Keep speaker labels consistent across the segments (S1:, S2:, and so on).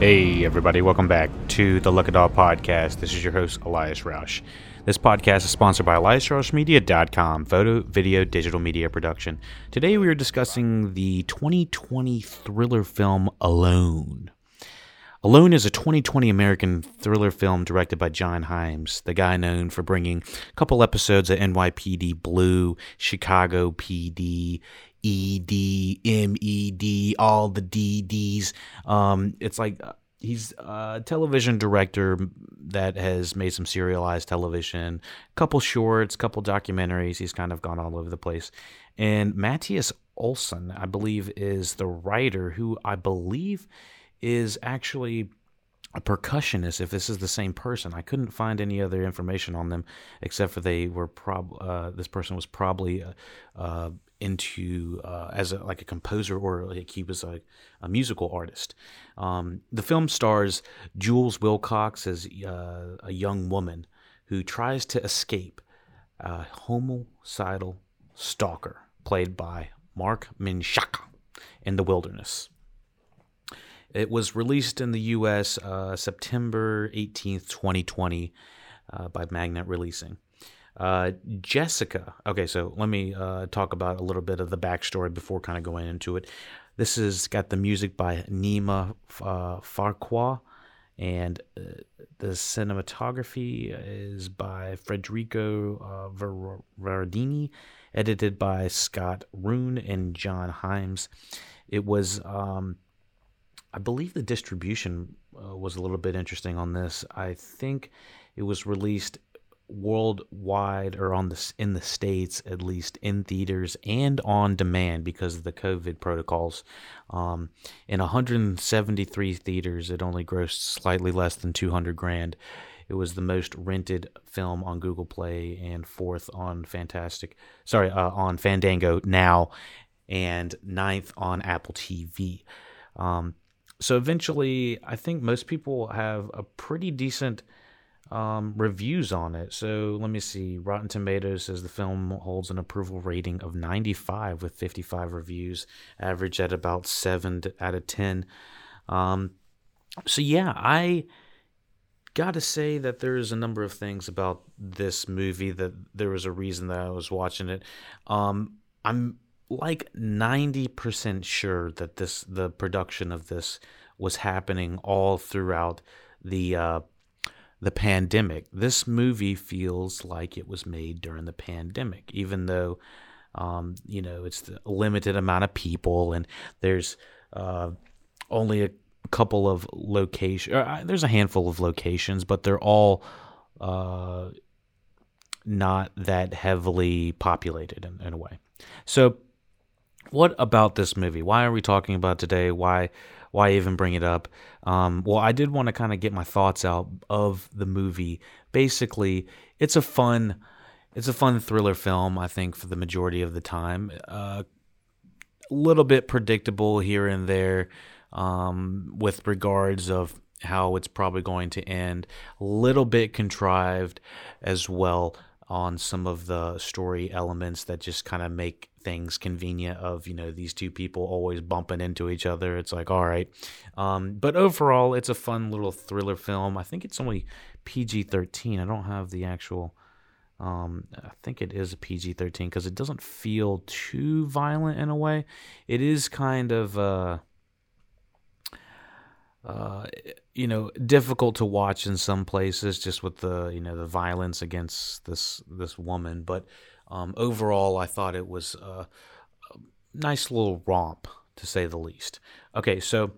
S1: Hey, everybody, welcome back to the All podcast. This is your host, Elias Roush. This podcast is sponsored by EliasRoushMedia.com, photo, video, digital media production. Today we are discussing the 2020 thriller film Alone. Alone is a 2020 American thriller film directed by John Hyams, the guy known for bringing a couple episodes of NYPD Blue, Chicago PD, ED, MED, all the DDs. Um, it's like uh, he's a television director that has made some serialized television, couple shorts, couple documentaries. He's kind of gone all over the place. And Mattias Olsson, I believe, is the writer who I believe is actually a percussionist if this is the same person. I couldn't find any other information on them except for they were prob uh, this person was probably uh, uh, into uh, as a, like a composer or like he was a, a musical artist. Um, the film stars jules willcox as uh, a young woman who tries to escape a homicidal stalker played by marc menchaca in the wilderness it was released in the U.S. Uh, September 18th, 2020, uh, by Magnet Releasing. Uh, Jessica. Okay, so let me uh, talk about a little bit of the backstory before kind of going into it. This has got the music by Nima uh, Fakhrara, and uh, the cinematography is by Federico Verardi, edited by Scott Roon and John Hyams. It was. Um, I believe the distribution uh, was a little bit interesting on this. I think it was released worldwide or on the in the states at least in theaters and on demand because of the COVID protocols. Um, in 173 theaters, it only grossed slightly less than 200 grand. It was the most rented film on Google Play and fourth on Fantastic. Sorry, uh, on Fandango now, and ninth on Apple TV. Um, so eventually, I think most people have a pretty decent um, reviews on it. So let me see. Rotten Tomatoes says the film holds an approval rating of 95 with 55 reviews, average at about 7 out of 10. Um, so yeah, I got to say that there's a number of things about this movie that there was a reason that I was watching it. Um, I'm like 90% sure that this the production of this was happening all throughout the uh, the pandemic. This movie feels like it was made during the pandemic, even though um, you know it's a limited amount of people and there's uh, only a couple of locations. Uh, there's a handful of locations, but they're all uh, not that heavily populated in, in a way. So what about this movie? Why are we talking about today? Why why even bring it up? Um, well, I did want to kind of get my thoughts out of the movie. Basically, it's a fun it's a fun thriller film. I think for the majority of the time, uh, a little bit predictable here and there um, with regards of how it's probably going to end. A little bit contrived as well on some of the story elements that just kind of make things convenient of you know these two people always bumping into each other. It's like all right. Um, but overall it's a fun little thriller film. I think it's only pg-13 i don't have the actual um, i think it is a pg-13 because it doesn't feel too violent in a way. It is kind of uh, uh, you know difficult to watch in some places just with the you know the violence against this this woman. But um, overall, I thought it was a, a nice little romp, to say the least. Okay, so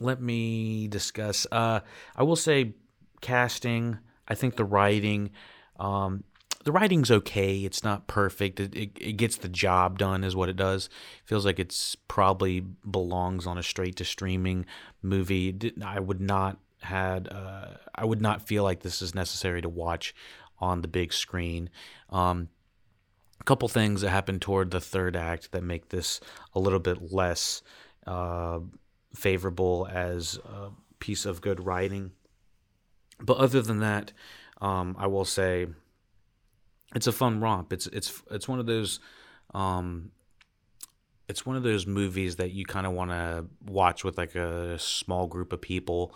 S1: let me discuss. Uh, I will say casting. I think the writing. Um, the writing's okay. It's not perfect. It, it, it, gets the job done, is what it does. Feels like it's probably belongs on a straight to streaming movie. I would not had. Uh, I would not feel like this is necessary to watch on the big screen. Um, a couple things that happen toward the third act that make this a little bit less uh, favorable as a piece of good writing. But other than that, um, I will say it's a fun romp. It's it's it's one of those um, it's one of those movies that you kind of want to watch with like a small group of people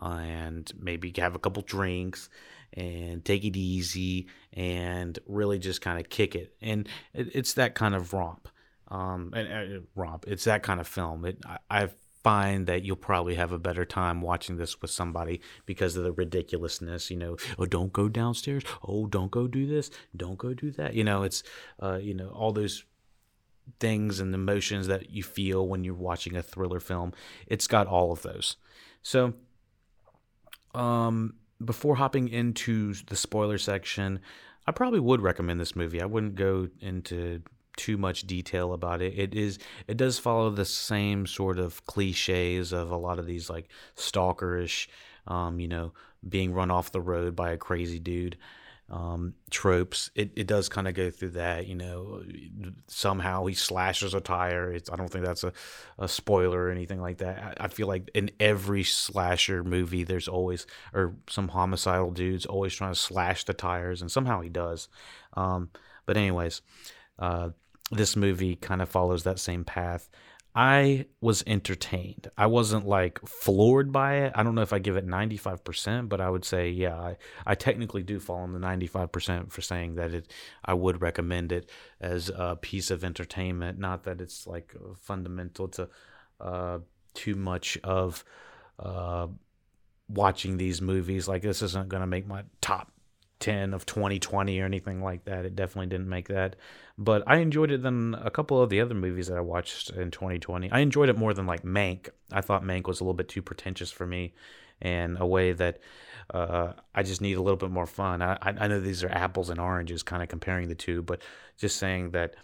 S1: uh, and maybe have a couple drinks and take it easy and really just kind of kick it. And it, it's that kind of romp. Um, and uh, romp. It's that kind of film. It, I, I find that you'll probably have a better time watching this with somebody because of the ridiculousness. You know, oh, don't go downstairs. Oh, don't go do this. Don't go do that. You know, it's, uh, you know, all those things and emotions that you feel when you're watching a thriller film. It's got all of those. So, um, before hopping into the spoiler section, I probably would recommend this movie. I wouldn't go into too much detail about it. It is it does follow the same sort of cliches of a lot of these like stalkerish, um, you know, being run off the road by a crazy dude um, tropes. It, it does kind of go through that, you know, somehow he slashes a tire. It's, I don't think that's a, a spoiler or anything like that. I, I feel like in every slasher movie, there's always, or some homicidal dude's always trying to slash the tires, and somehow he does. Um, but, anyways, uh, this movie kind of follows that same path. I was entertained. I wasn't like floored by it. I don't know if I give it 95%, but I would say, yeah, I, I technically do fall in the 95% for saying that it, I would recommend it as a piece of entertainment. Not that it's like fundamental to uh, too much of uh, watching these movies. Like, this isn't going to make my top 10 of 2020 or anything like that. It definitely didn't make that. But I enjoyed it than a couple of the other movies that I watched in 2020. I enjoyed it more than like Mank. I thought Mank was a little bit too pretentious for me in a way that uh, I just need a little bit more fun. I, I know these are apples and oranges, kind of comparing the two, but just saying that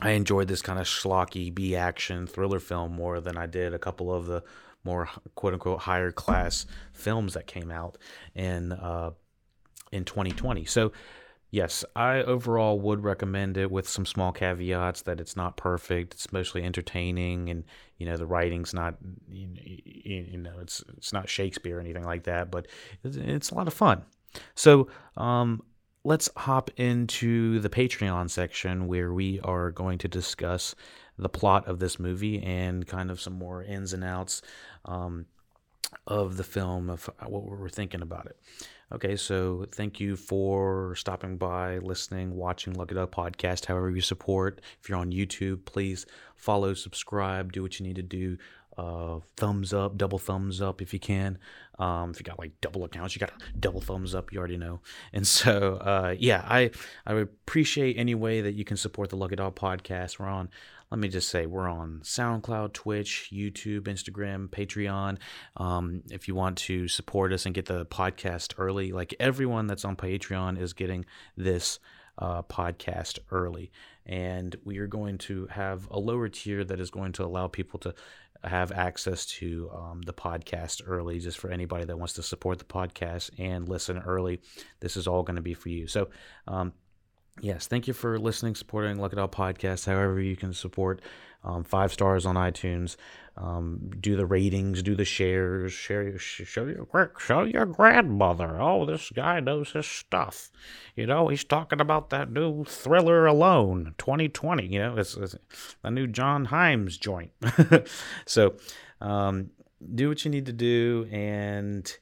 S1: I enjoyed this kind of schlocky B action thriller film more than I did a couple of the more quote unquote higher class films that came out. And, uh, in 2020. So, yes, I overall would recommend it with some small caveats that it's not perfect. It's mostly entertaining, and you know the writing's not you, know it's it's not Shakespeare or anything like that, but it's, a lot of fun. So, um, let's hop into the Patreon section where we are going to discuss the plot of this movie and kind of some more ins and outs um, of the film of what we were thinking about it. Okay, so thank you for stopping by, listening, watching Look It Up podcast, however you support. If you're on YouTube, please follow, subscribe, do what you need to do. Uh, thumbs up, double thumbs up if you can. Um, if you got like double accounts, you got double thumbs up. You already know. And so, uh, yeah, I I would appreciate any way that you can support the It Up podcast. We're on let me just say we're on SoundCloud, Twitch, YouTube, Instagram, Patreon. Um, if you want to support us and get the podcast early, like everyone that's on Patreon is getting this uh, podcast early. And we are going to have a lower tier that is going to allow people to have access to um, the podcast early, just for anybody that wants to support the podcast and listen early. This is all going to be for you. So, um, yes, thank you for listening, supporting Look It Up podcast. However, you can support um, five stars on iTunes. Um, do the ratings, do the shares, share your, show your show your grandmother. Oh, this guy knows his stuff. You know, he's talking about that new thriller Alone 2020. You know, it's, it's a new John Hyams joint. so, um, do what you need to do and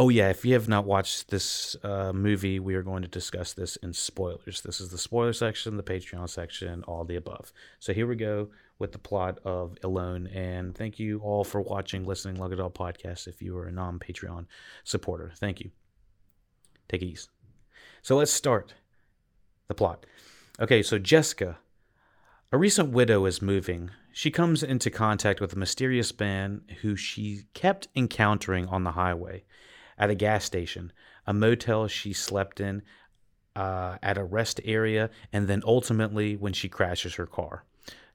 S1: Oh yeah, if you have not watched this uh, movie, we are going to discuss this in spoilers. This is the spoiler section, the Patreon section, all the above. So here we go with the plot of Alone, and thank you all for watching, listening, Look It All podcast. If you are a non-Patreon supporter, thank you. Take it easy. So let's start the plot. Okay, so Jessica, a recent widow, is moving. She comes into contact with a mysterious man who she kept encountering on the highway at a gas station, a motel she slept in, uh, at a rest area, and then ultimately when she crashes her car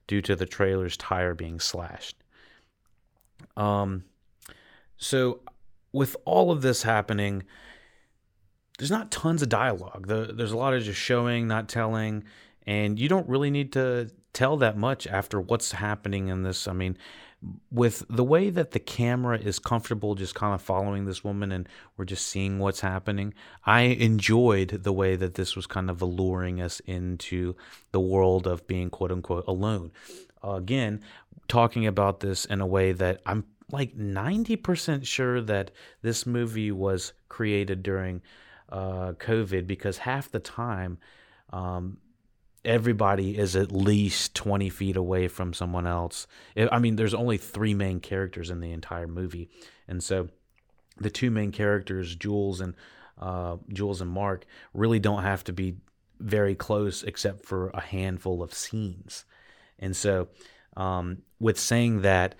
S1: due to the trailer's tire being slashed. Um, so, with all of this happening, there's not tons of dialogue. The, there's a lot of just showing, not telling, and you don't really need to tell that much after what's happening in this. I mean, with the way that the camera is comfortable just kind of following this woman and we're just seeing what's happening, I enjoyed the way that this was kind of alluring us into the world of being quote unquote alone. again, talking about this in a way that I'm like 90% sure that this movie was created during uh, COVID because half the time, um, everybody is at least 20 feet away from someone else. I mean, there's only three main characters in the entire movie. And so the two main characters, Jules and uh, Jules and Mark, really don't have to be very close except for a handful of scenes. And so, um, with saying that,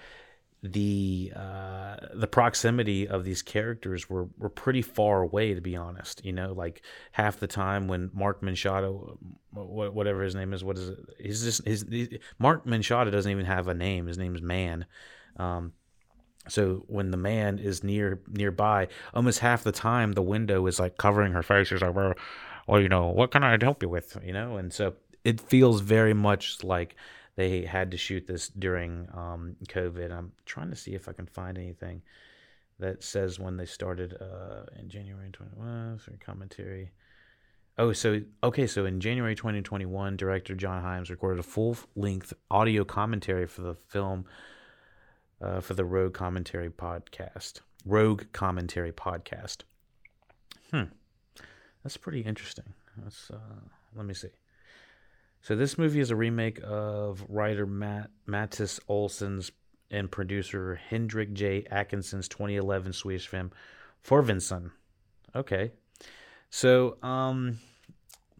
S1: the uh, the proximity of these characters were were pretty far away to be honest you know like half the time when Marc Menchaca whatever his name is what is it he's just his, Marc Menchaca doesn't even have a name his name is Man um, so when the man is near nearby almost half the time the window is like covering her face she's like well, well you know what can I help you with? You know and so it feels very much like they had to shoot this during um, COVID. I'm trying to see if I can find anything that says when they started uh, in January 2021 Sorry, commentary. Oh, so okay, so in January 2021, director John Hyams recorded a full-length audio commentary for the film uh, for the Rogue Commentary podcast. Rogue Commentary podcast. Hmm, that's pretty interesting. Let's uh, let me see. So this movie is a remake of writer Matt Mattias Olsson's and producer Henrik J. Atkinson's 2011 Swedish film Försvunnen. Okay. So, um,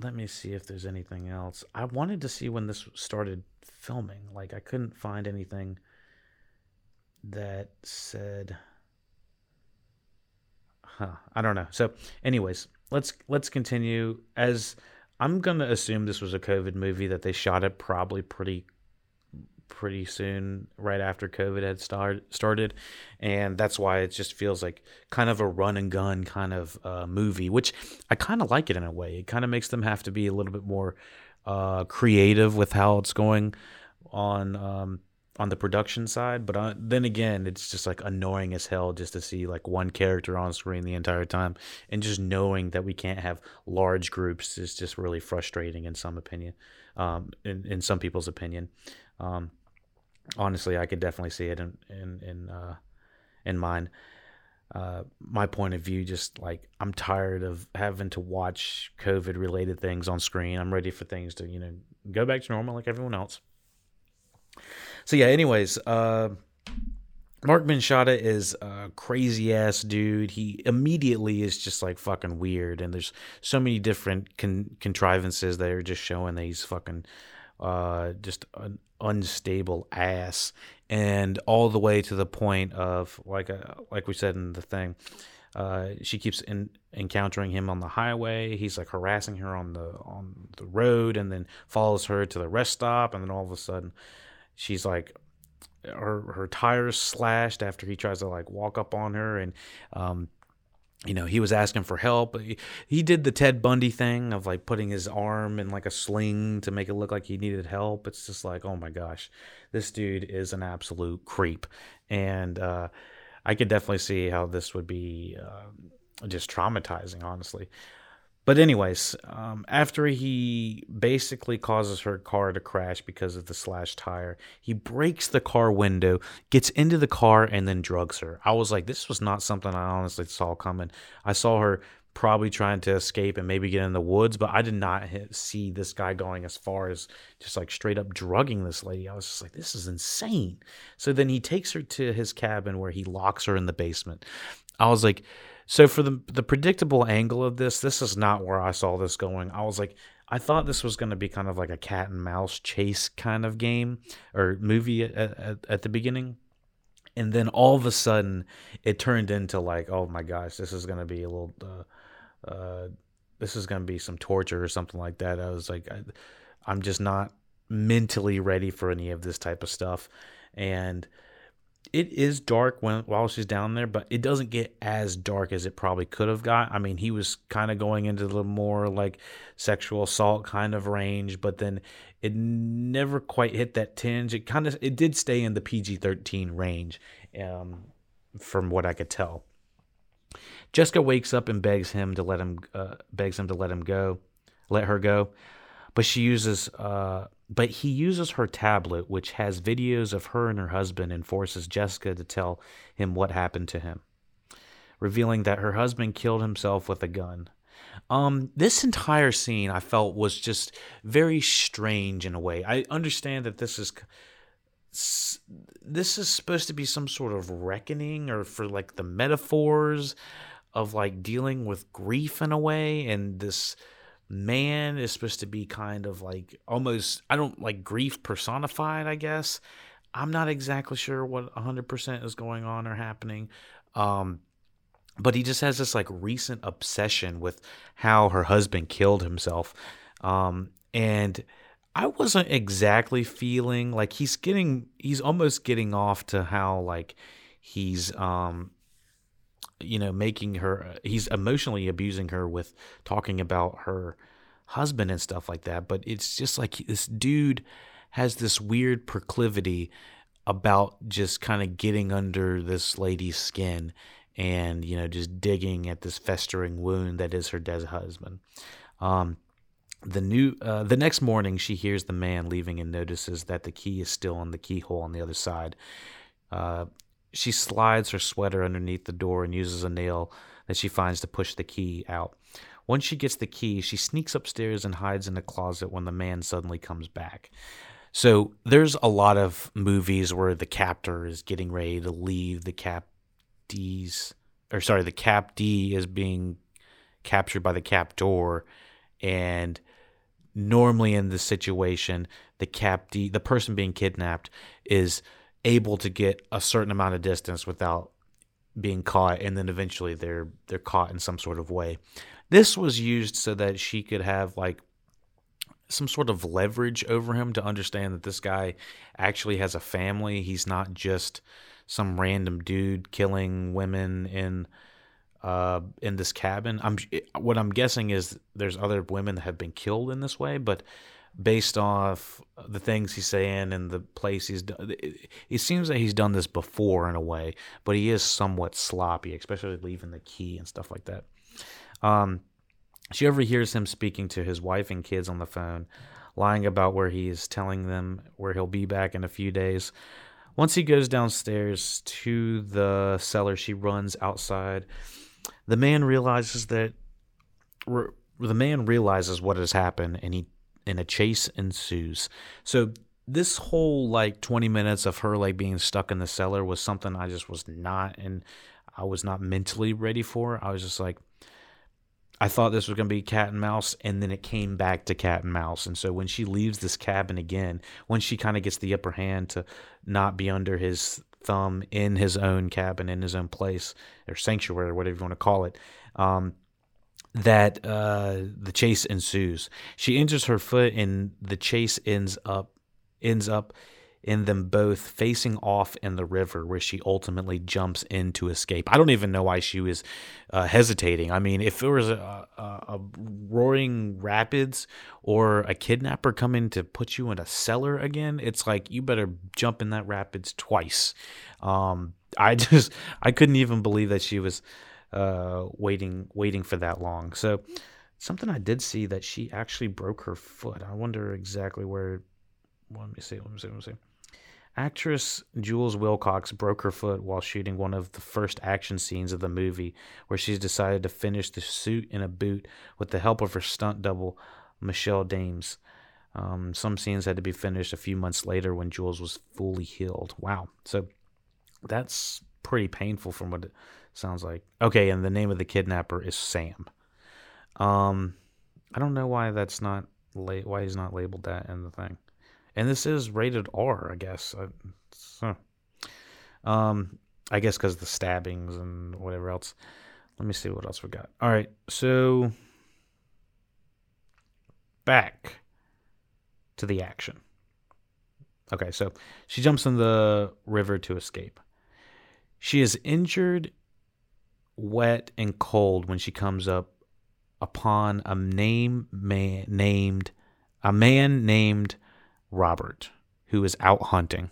S1: let me see if there's anything else. I wanted to see when this started filming. Like I couldn't find anything that said huh, I don't know. So, anyways, let's let's continue as I'm gonna assume this was a COVID movie that they shot it probably pretty pretty soon right after COVID had start, started, and that's why it just feels like kind of a run and gun kind of uh, movie, which I kind of like it in a way. It kind of makes them have to be a little bit more uh, creative with how it's going on um, on the production side, but uh, then again, it's just like annoying as hell just to see like one character on screen the entire time, and just knowing that we can't have large groups is just really frustrating in some opinion, um, in in some people's opinion. Um, honestly, I could definitely see it in in in uh, in mine. Uh, my point of view, just like I'm tired of having to watch COVID related things on screen. I'm ready for things to you know go back to normal like everyone else. So yeah, anyways, uh, Marc Menchaca is a crazy ass dude. He immediately is just like fucking weird, and there's so many different con- contrivances that are just showing that he's fucking uh, just an unstable ass, and all the way to the point of like uh, like we said in the thing. Uh, she keeps in, encountering him on the highway. He's like harassing her on the on the road, and then follows her to the rest stop. And then all of a sudden, she's like her her tires slashed after he tries to like walk up on her. And um you know he was asking for help. He, he did the ted bundy thing of like putting his arm in like a sling to make it look like he needed help. It's just like oh my gosh this dude is an absolute creep. And uh i could definitely see how this would be uh, just traumatizing honestly but anyways, um, after he basically causes her car to crash because of the slashed tire, he breaks the car window, gets into the car, and then drugs her. I was like, this was not something I honestly saw coming. I saw her probably trying to escape and maybe get in the woods, but I did not see this guy going as far as just like straight up drugging this lady. I was just like, this is insane. So then he takes her to his cabin where he locks her in the basement. I was like, so for the the predictable angle of this, this is not where I saw this going. I was like, I thought this was going to be kind of like a cat and mouse chase kind of game or movie at, at, at the beginning. And then all of a sudden, it turned into like, oh my gosh, this is going to be a little, uh, uh, this is going to be some torture or something like that. I was like, I, I'm just not mentally ready for any of this type of stuff. And it is dark when while she's down there, but it doesn't get as dark as it probably could have got. I mean, he was kind of going into the more like sexual assault kind of range, but then it never quite hit that tinge. It kind of it did stay in the PG thirteen range, um, from what I could tell. Jessica wakes up and begs him to let him uh, begs him to let him go, let her go. But she uses uh, but he uses her tablet, which has videos of her and her husband, and forces Jessica to tell him what happened to him, revealing that her husband killed himself with a gun. Um, this entire scene I felt was just very strange in a way. I understand that this is this is supposed to be some sort of reckoning or for like the metaphors of like dealing with grief in a way and this man is supposed to be kind of like almost I don't like grief personified, I guess. I'm not exactly sure what 100% is going on or happening. Um, but he just has this like recent obsession with how her husband killed himself. Um, and I wasn't exactly feeling like he's getting he's almost getting off to how like he's um you know, making her, he's emotionally abusing her with talking about her husband and stuff like that. But it's just like this dude has this weird proclivity about just kind of getting under this lady's skin and, you know, just digging at this festering wound that is her dead husband. Um, the new uh, the next morning she hears the man leaving and notices that the key is still on the keyhole on the other side uh, she slides her sweater underneath the door and uses a nail that she finds to push the key out. Once she gets the key, she sneaks upstairs and hides in a closet when the man suddenly comes back. So there's a lot of movies where the captor is getting ready to leave the cap D's or sorry, the cap D is being captured by the captor and normally in this situation the cap D the person being kidnapped is able to get a certain amount of distance without being caught and then eventually they're they're caught in some sort of way. This was used so that she could have like some sort of leverage over him to understand that this guy actually has a family. He's not just some random dude killing women in uh, in this cabin. I'm what I'm guessing is there's other women that have been killed in this way, but based off the things he's saying and the place he's done. It seems that he's done this before in a way, but he is somewhat sloppy, especially leaving the key and stuff like that. Um, she overhears him speaking to his wife and kids on the phone, lying about where he is telling them where he'll be back in a few days. Once he goes downstairs to the cellar, she runs outside. The man realizes that the man realizes what has happened and he and a chase ensues. So this whole like 20 minutes of her like being stuck in the cellar was something I just was not and I was not mentally ready for. I was just like I thought this was going to be cat and mouse and then it came back to cat and mouse. And so when she leaves this cabin again, when she kind of gets the upper hand to not be under his thumb in his own cabin in his own place or sanctuary or whatever you want to call it, um, that uh, the chase ensues. She injures her foot, and the chase ends up ends up in them both facing off in the river, where she ultimately jumps in to escape. I don't even know why she was uh, hesitating. I mean, if there was a, a, a, roaring rapids or a kidnapper coming to put you in a cellar again, it's like you better jump in that rapids twice. Um, I just I couldn't even believe that she was uh, waiting waiting for that long. So something I did see that she actually broke her foot. I wonder exactly where. Let me see. Let me see. Let me see. Actress Jules Willcox broke her foot while shooting one of the first action scenes of the movie, where she's decided to finish the suit in a boot with the help of her stunt double, Michelle Dames. Um, some scenes had to be finished a few months later when Jules was fully healed. Wow. So that's pretty painful from what sounds like. Okay, and the name of the kidnapper is Sam. Um, I don't know why that's not la- why he's not labeled that in the thing. And this is rated R, I guess. Huh. Um, I guess because the stabbings and whatever else. Let me see what else we got. All right, so back to the action. Okay, so she jumps in the river to escape. She is injured, wet, and cold when she comes up upon a name man, named a man named Robert who is out hunting.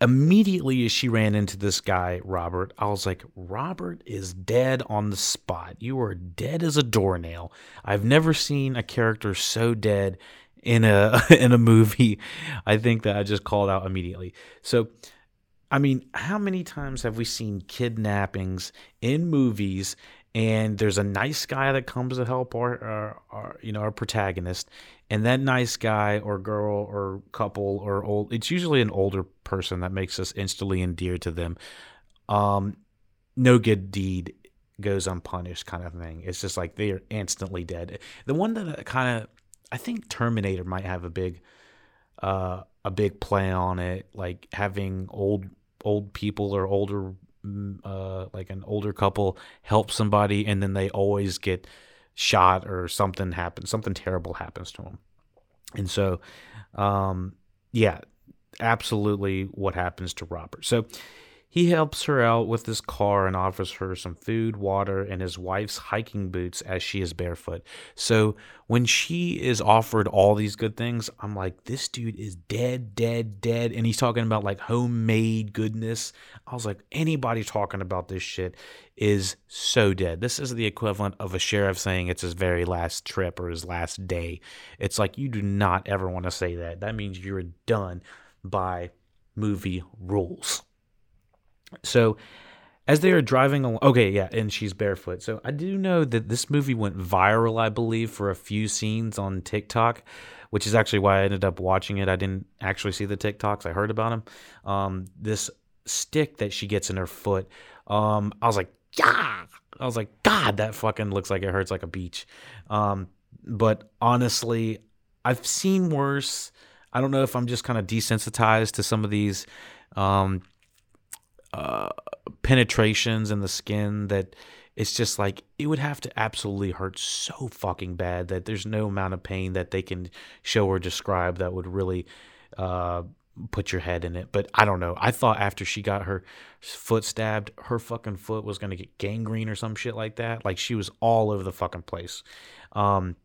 S1: immediately as she ran into this guy, Robert, I was like, Robert is dead on the spot. You are dead as a doornail. I've never seen a character so dead in a in a movie. I think that I just called out immediately. So I mean, how many times have we seen kidnappings in movies and there's a nice guy that comes to help our, our, our, you know our protagonist and that nice guy or girl or couple or old it's usually an older person that makes us instantly endeared to them. Um no good deed goes unpunished kind of thing. It's just like they are instantly dead. The one that kind of i think terminator might have a big uh a big play on it like having old old people or older mm, uh like an older couple help somebody and then they always get shot or something happens, something terrible happens to them And so, um, yeah, absolutely what happens to Robert. So he helps her out with his car and offers her some food, water, and his wife's hiking boots as she is barefoot. So when she is offered all these good things, I'm like, this dude is dead, dead, dead. And he's talking about like homemade goodness. I was like, anybody talking about this shit is so dead. This is the equivalent of a sheriff saying it's his very last trip or his last day. It's like, you do not ever want to say that. That means you're done by movie rules. So as they are driving along, okay, yeah, and she's barefoot. So I do know that this movie went viral, I believe, for a few scenes on TikTok, which is actually why I ended up watching it. I didn't actually see the TikToks, I heard about them. Um, this stick that she gets in her foot, um, I was like, yeah. I was like, God, that fucking looks like it hurts like a beach. Um, but honestly, I've seen worse. I don't know if I'm just kind of desensitized to some of these um, uh, penetrations in the skin that it's just like it would have to absolutely hurt so fucking bad that there's no amount of pain that they can show or describe that would really uh, put your head in it. But I don't know. I thought after she got her foot stabbed, her fucking foot was gonna get gangrene or some shit like that. Like she was all over the fucking place, um,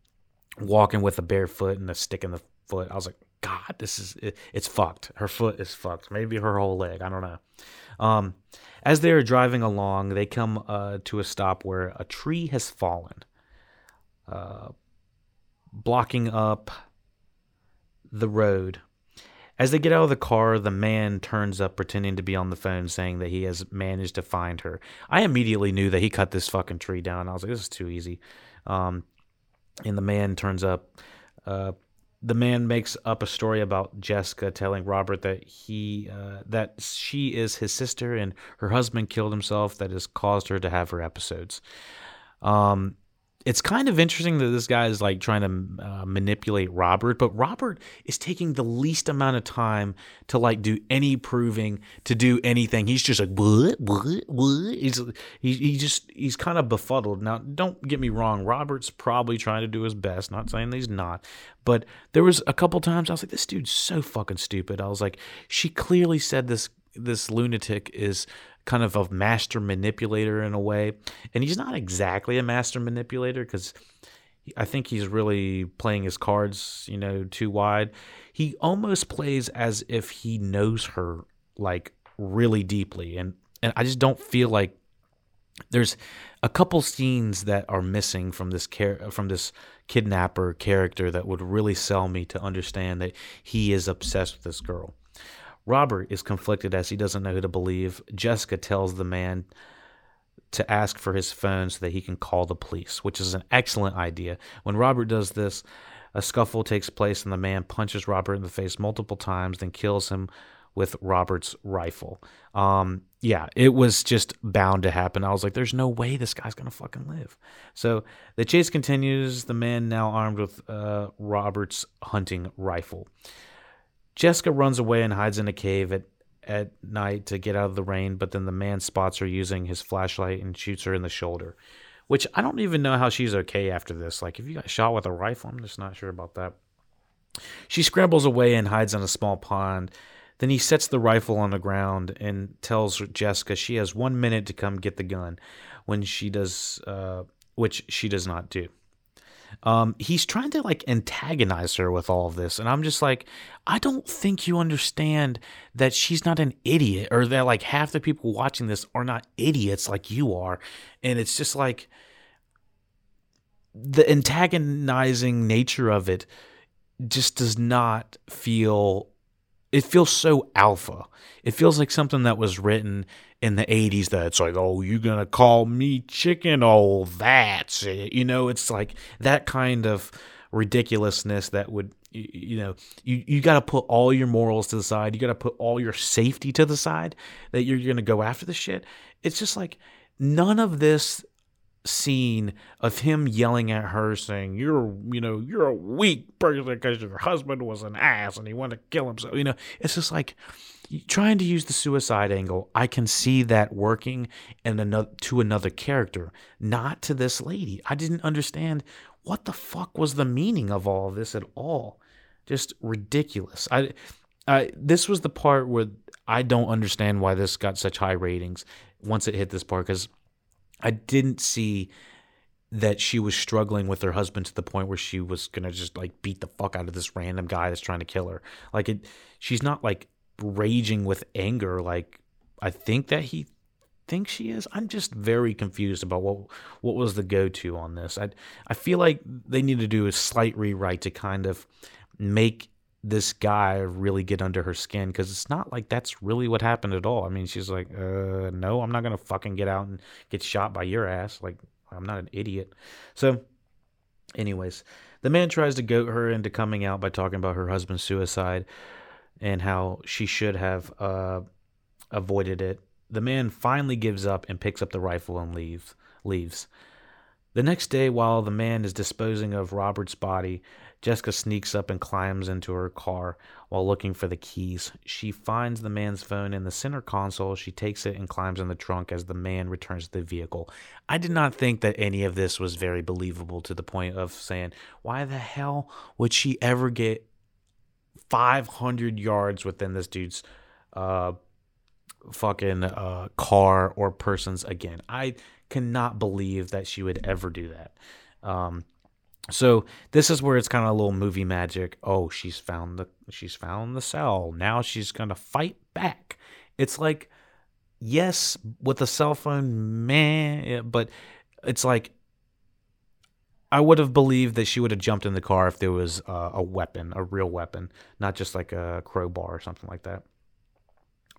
S1: walking with a bare foot and a stick in the foot. I was like, God, this is it, it's fucked. Her foot is fucked. Maybe her whole leg. I don't know. Um, as they are driving along, they come uh, to a stop where a tree has fallen, uh, blocking up the road. As they get out of the car, the man turns up pretending to be on the phone saying that he has managed to find her. I immediately knew that he cut this fucking tree down. I was like, this is too easy. Um, and the man turns up uh, the man makes up a story about Jessica telling Robert that he uh, that she is his sister and her husband killed himself that has caused her to have her episodes. Um, it's kind of interesting that this guy is like trying to uh, manipulate Robert, but Robert is taking the least amount of time to like do any proving, to do anything. He's just like what, what, what? He's he, he just he's kind of befuddled. Now, don't get me wrong, Robert's probably trying to do his best. Not saying that he's not, but there was a couple times I was like, this dude's so fucking stupid. I was like, she clearly said this this lunatic is kind of a master manipulator in a way. And he's not exactly a master manipulator because I think he's really playing his cards, you know, too wide. He almost plays as if he knows her like really deeply. And, and I just don't feel like there's a couple scenes that are missing from this char- from this kidnapper character that would really sell me to understand that he is obsessed with this girl. Robert is conflicted as he doesn't know who to believe. Jessica tells the man to ask for his phone so that he can call the police, which is an excellent idea. When Robert does this, a scuffle takes place and the man punches Robert in the face multiple times, then kills him with Robert's rifle. Um, yeah, it was just bound to happen. I was like, there's no way this guy's going to fucking live. So the chase continues, the man now armed with uh, Robert's hunting rifle. Jessica runs away and hides in a cave at, at night to get out of the rain, but then the man spots her using his flashlight and shoots her in the shoulder. Which I don't even know how she's okay after this. Like, if you got shot with a rifle, I'm just not sure about that. She scrambles away and hides in a small pond. Then he sets the rifle on the ground and tells Jessica she has one minute to come get the gun, when she does, uh, which she does not do. Um, he's trying to like antagonize her with all of this, and I'm just like, I don't think you understand that she's not an idiot, or that like half the people watching this are not idiots like you are, and it's just like the antagonizing nature of it just does not feel it feels so alpha. It feels like something that was written in the 80s that's like, oh, you're gonna call me chicken? Oh, that's it. You know, it's like that kind of ridiculousness that would, you know, you, you got to put all your morals to the side. You got to put all your safety to the side that you're going to go after the shit. It's just like none of this scene of him yelling at her saying you're you know you're a weak person because your husband was an ass and he wanted to kill himself you know? It's just like trying to use the suicide angle i can see that working and another to another character not to this lady. I didn't understand what the fuck was the meaning of all of this at all. Just ridiculous. I I, this was the part where I don't understand why this got such high ratings once it hit this part because I didn't see that she was struggling with her husband to the point where she was gonna just like beat the fuck out of this random guy that's trying to kill her. Like it, she's not like raging with anger like I think that he thinks she is. I'm just very confused about what what was the go to on this. I I feel like they need to do a slight rewrite to kind of make this guy really get under her skin because it's not like that's really what happened at all. I mean, she's like, uh, no, I'm not gonna fucking get out and get shot by your ass. Like, I'm not an idiot. So, anyways, the man tries to goat her into coming out by talking about her husband's suicide and how she should have uh, avoided it. The man finally gives up and picks up the rifle and leaves. Leaves. The next day, while the man is disposing of Robert's body, Jessica sneaks up and climbs into her car while looking for the keys. She finds the man's phone in the center console. She takes it and climbs in the trunk as the man returns to the vehicle. I did not think that any of this was very believable to the point of saying, why the hell would she ever get 500 yards within this dude's uh, fucking uh, car or persons again? I cannot believe that she would ever do that. Um, so this is where it's kind of a little movie magic. Oh, she's found the she's found the cell. Now she's gonna fight back. It's like, yes, with a cell phone, man, but it's like I would have believed that she would have jumped in the car if there was a weapon, a real weapon, not just like a crowbar or something like that,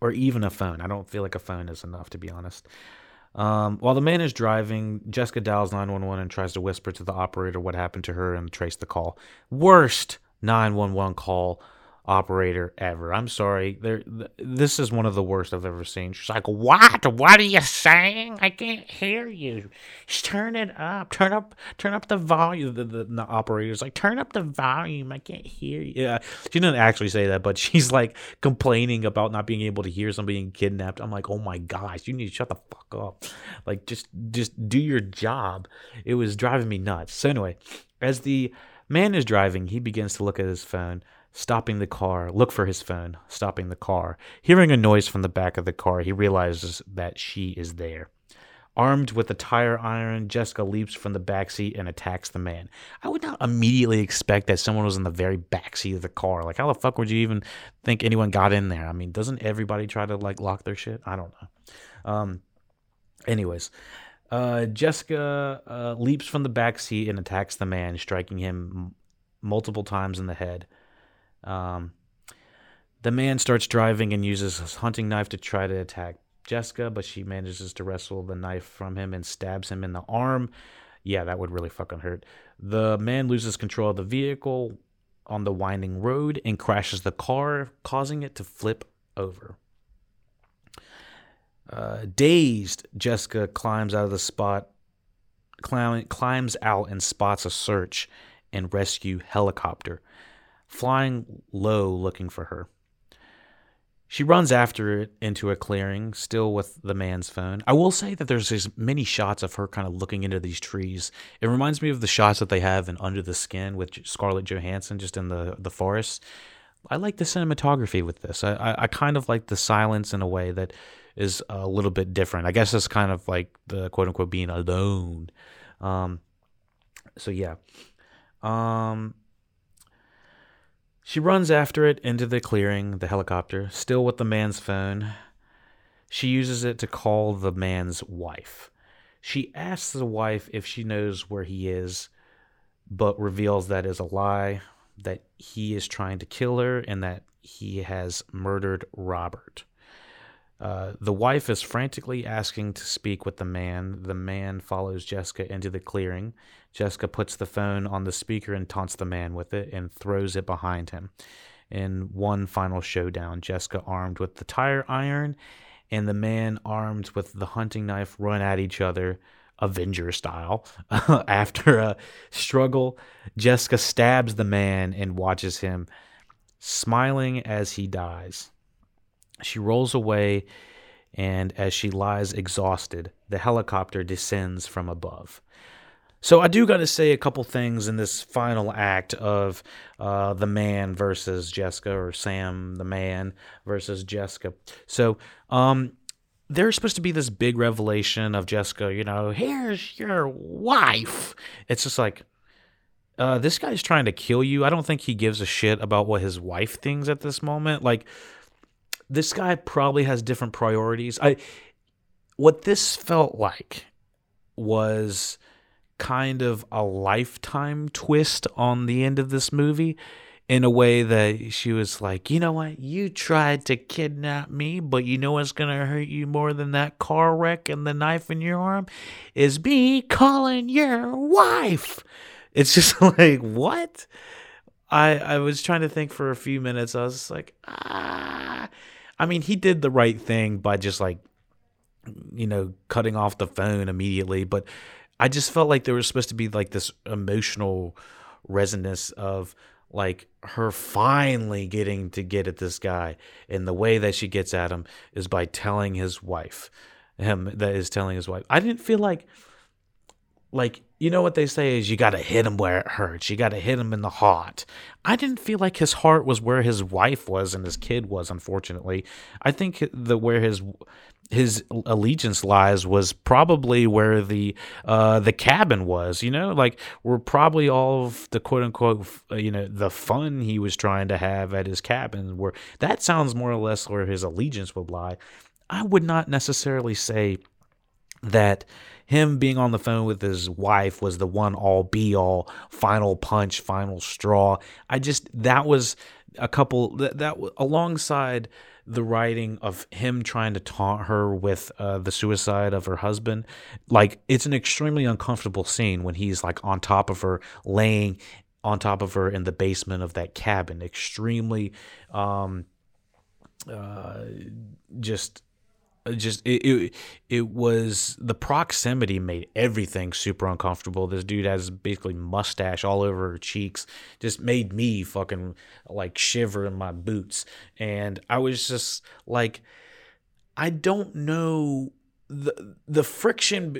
S1: or even a phone. I don't feel like a phone is enough, to be honest. Um, while the man is driving, Jessica dials 911 and tries to whisper to the operator what happened to her and trace the call. Worst 911 call operator ever. I'm sorry. There, this is one of the worst I've ever seen. She's like, "What? What are you saying? I can't hear you. Just turn it up. Turn up. Turn up the volume." The, the, the operator's like, "Turn up the volume. I can't hear you." Yeah, she didn't actually say that, but she's like complaining about not being able to hear somebody being kidnapped. I'm like, "Oh my gosh, you need to shut the fuck up. Like, just just do your job." It was driving me nuts. So anyway, as the man is driving, he begins to look at his phone stopping the car, look for his phone, stopping the car. Hearing a noise from the back of the car, he realizes that she is there. Armed with a tire iron, Jessica leaps from the back seat and attacks the man. I would not immediately expect that someone was in the very back seat of the car. Like, how the fuck would you even think anyone got in there? I mean, doesn't everybody try to like lock their shit? I don't know. Um, anyways, uh, Jessica uh, leaps from the back seat and attacks the man, striking him m- multiple times in the head. Um, the man starts driving and uses his hunting knife to try to attack Jessica, but she manages to wrestle the knife from him and stabs him in the arm. Yeah, that would really fucking hurt. The man loses control of the vehicle on the winding road and crashes the car, causing it to flip over. Uh, dazed, Jessica climbs out of the spot, climb, climbs out and spots a search and rescue helicopter flying low looking for her. She runs after it into a clearing, still with the man's phone. I will say that there's these many shots of her kind of looking into these trees. It reminds me of the shots that they have in Under the Skin with Scarlett Johansson just in the, the forest. I like the cinematography with this. I, I, I kind of like the silence in a way that is a little bit different. I guess it's kind of like the quote unquote being alone. Um, so, yeah. Um, she runs after it into the clearing, the helicopter, still with the man's phone. She uses it to call the man's wife. She asks the wife if she knows where he is, but reveals that is a lie, that he is trying to kill her, and that he has murdered Robert. Uh, the wife is frantically asking to speak with the man. The man follows Jessica into the clearing. Jessica puts the phone on the speaker and taunts the man with it and throws it behind him. In one final showdown, Jessica, armed with the tire iron, and the man, armed with the hunting knife, run at each other, Avenger style. After a struggle, Jessica stabs the man and watches him, smiling as he dies. She rolls away, and as she lies exhausted, the helicopter descends from above. So I do got to say a couple things in this final act of uh, the man versus Jessica, or Sam the man versus Jessica. So um, there's supposed to be this big revelation of Jessica. You know, here's your wife. It's just like. Uh, this guy's trying to kill you. I don't think he gives a shit about what his wife thinks at this moment. Like, this guy probably has different priorities. I what this felt like was kind of a lifetime twist on the end of this movie in a way that she was like, you know what, you tried to kidnap me, but you know what's gonna hurt you more than that car wreck and the knife in your arm is me calling your wife. It's just like, what? I I was trying to think for a few minutes. I was like, ah I mean, he did the right thing by just like, you know, cutting off the phone immediately. But I just felt like there was supposed to be like this emotional resonance of like her finally getting to get at this guy. And the way that she gets at him is by telling his wife, him that is telling his wife. I didn't feel like, like you know what they say is you got to hit him where it hurts. You got to hit him in the heart. I didn't feel like his heart was where his wife was and his kid was. Unfortunately, I think the where his his allegiance lies was probably where the uh, the cabin was. You know, like we're probably all of the quote unquote you know the fun he was trying to have at his cabin. Where that sounds more or less where his allegiance would lie. I would not necessarily say that him being on the phone with his wife was the one all be all final punch final straw. I just that was a couple that, that alongside the writing of him trying to taunt her with uh, the suicide of her husband like it's an extremely uncomfortable scene when he's like on top of her laying on top of her in the basement of that cabin. Extremely um uh just Uh, just it, it, it was the proximity made everything super uncomfortable. This dude has basically mustache all over her cheeks, just made me fucking like shiver in my boots. And I was just like, I don't know the the friction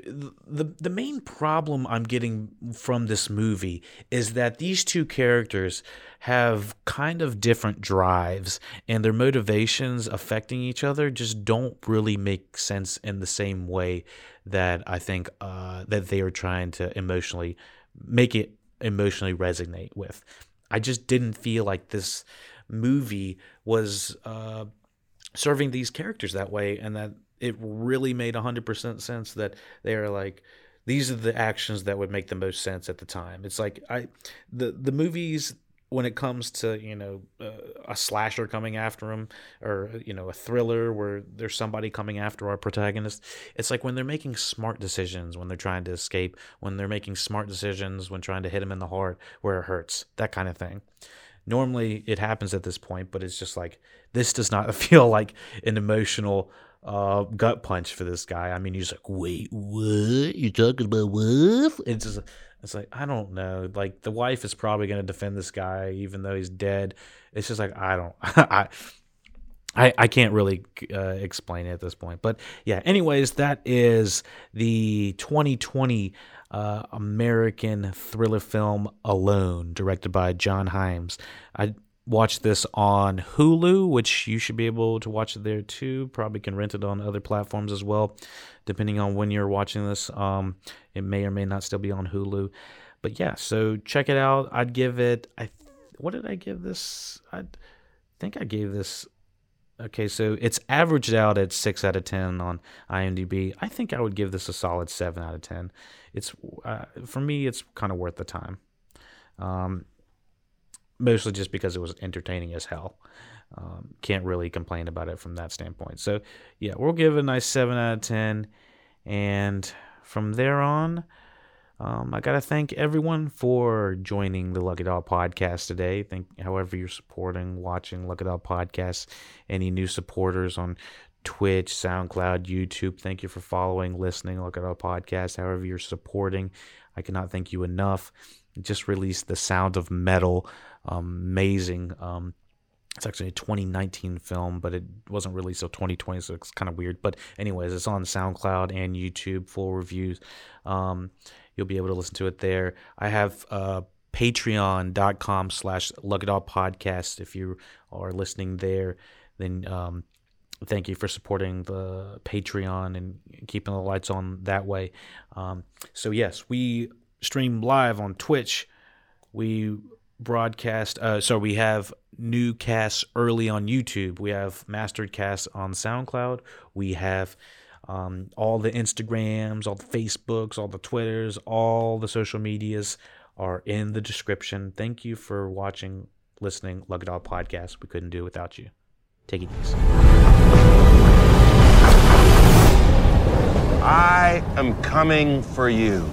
S1: the the main problem I'm getting from this movie is that these two characters have kind of different drives and their motivations affecting each other just don't really make sense in the same way that I think uh, that they are trying to emotionally make it emotionally resonate with. I just didn't feel like this movie was uh, serving these characters that way and that it really made 100% sense that they are like these are the actions that would make the most sense at the time. It's like i the the movies when it comes to you know uh, a slasher coming after him or you know a thriller where there's somebody coming after our protagonist it's like when they're making smart decisions when they're trying to escape when they're making smart decisions when trying to hit him in the heart where it hurts that kind of thing. Normally it happens at this point but it's just like this does not feel like an emotional uh, gut punch for this guy. I mean, he's like, wait, what? You talking about what? It's just, it's like I don't know. Like the wife is probably going to defend this guy even though he's dead. It's just like I don't, I, I, I can't really uh, explain it at this point. But yeah, anyways, that is the 2020 uh, American thriller film Alone, directed by John Hyams. I watch this on Hulu, which you should be able to watch it there too. Probably can rent it on other platforms as well, depending on when you're watching this. Um, it may or may not still be on Hulu. but yeah, so check it out. I'd give it. I what did I give this? I think I gave this. Okay, so it's averaged out at six out of ten on IMDb. I think I would give this a solid seven out of ten. It's uh, for me, it's kind of worth the time. Um, mostly just because it was entertaining as hell. Um, can't really complain about it from that standpoint. So yeah, we'll give it a nice seven out of ten, and from there on. Um, I gotta thank everyone for joining the Lucky Dog podcast today. Thank however you're supporting, watching Lucky Dog podcast. Any new supporters on Twitch, SoundCloud, YouTube. Thank you for following, listening, Lucky Dog podcast. However you're supporting, I cannot thank you enough. Just released the Sound of Metal, um, amazing. Um, it's actually a 2019 film, but it wasn't released until 2020, so it's kind of weird. But anyways, it's on SoundCloud and YouTube, full reviews. Um, You'll be able to listen to it there. I have uh, patreon.com slash Dog podcast. If you are listening there, then um, thank you for supporting the Patreon and keeping the lights on that way. Um, so, yes, we stream live on Twitch. We broadcast, uh, so we have new casts early on YouTube. We have mastered casts on SoundCloud. We have um, all the Instagrams, all the Facebooks, all the Twitters, all the social medias are in the description. Thank you for watching, listening, Lucky Dog Podcast. We couldn't do it without you. Take it easy.
S2: I am coming for you.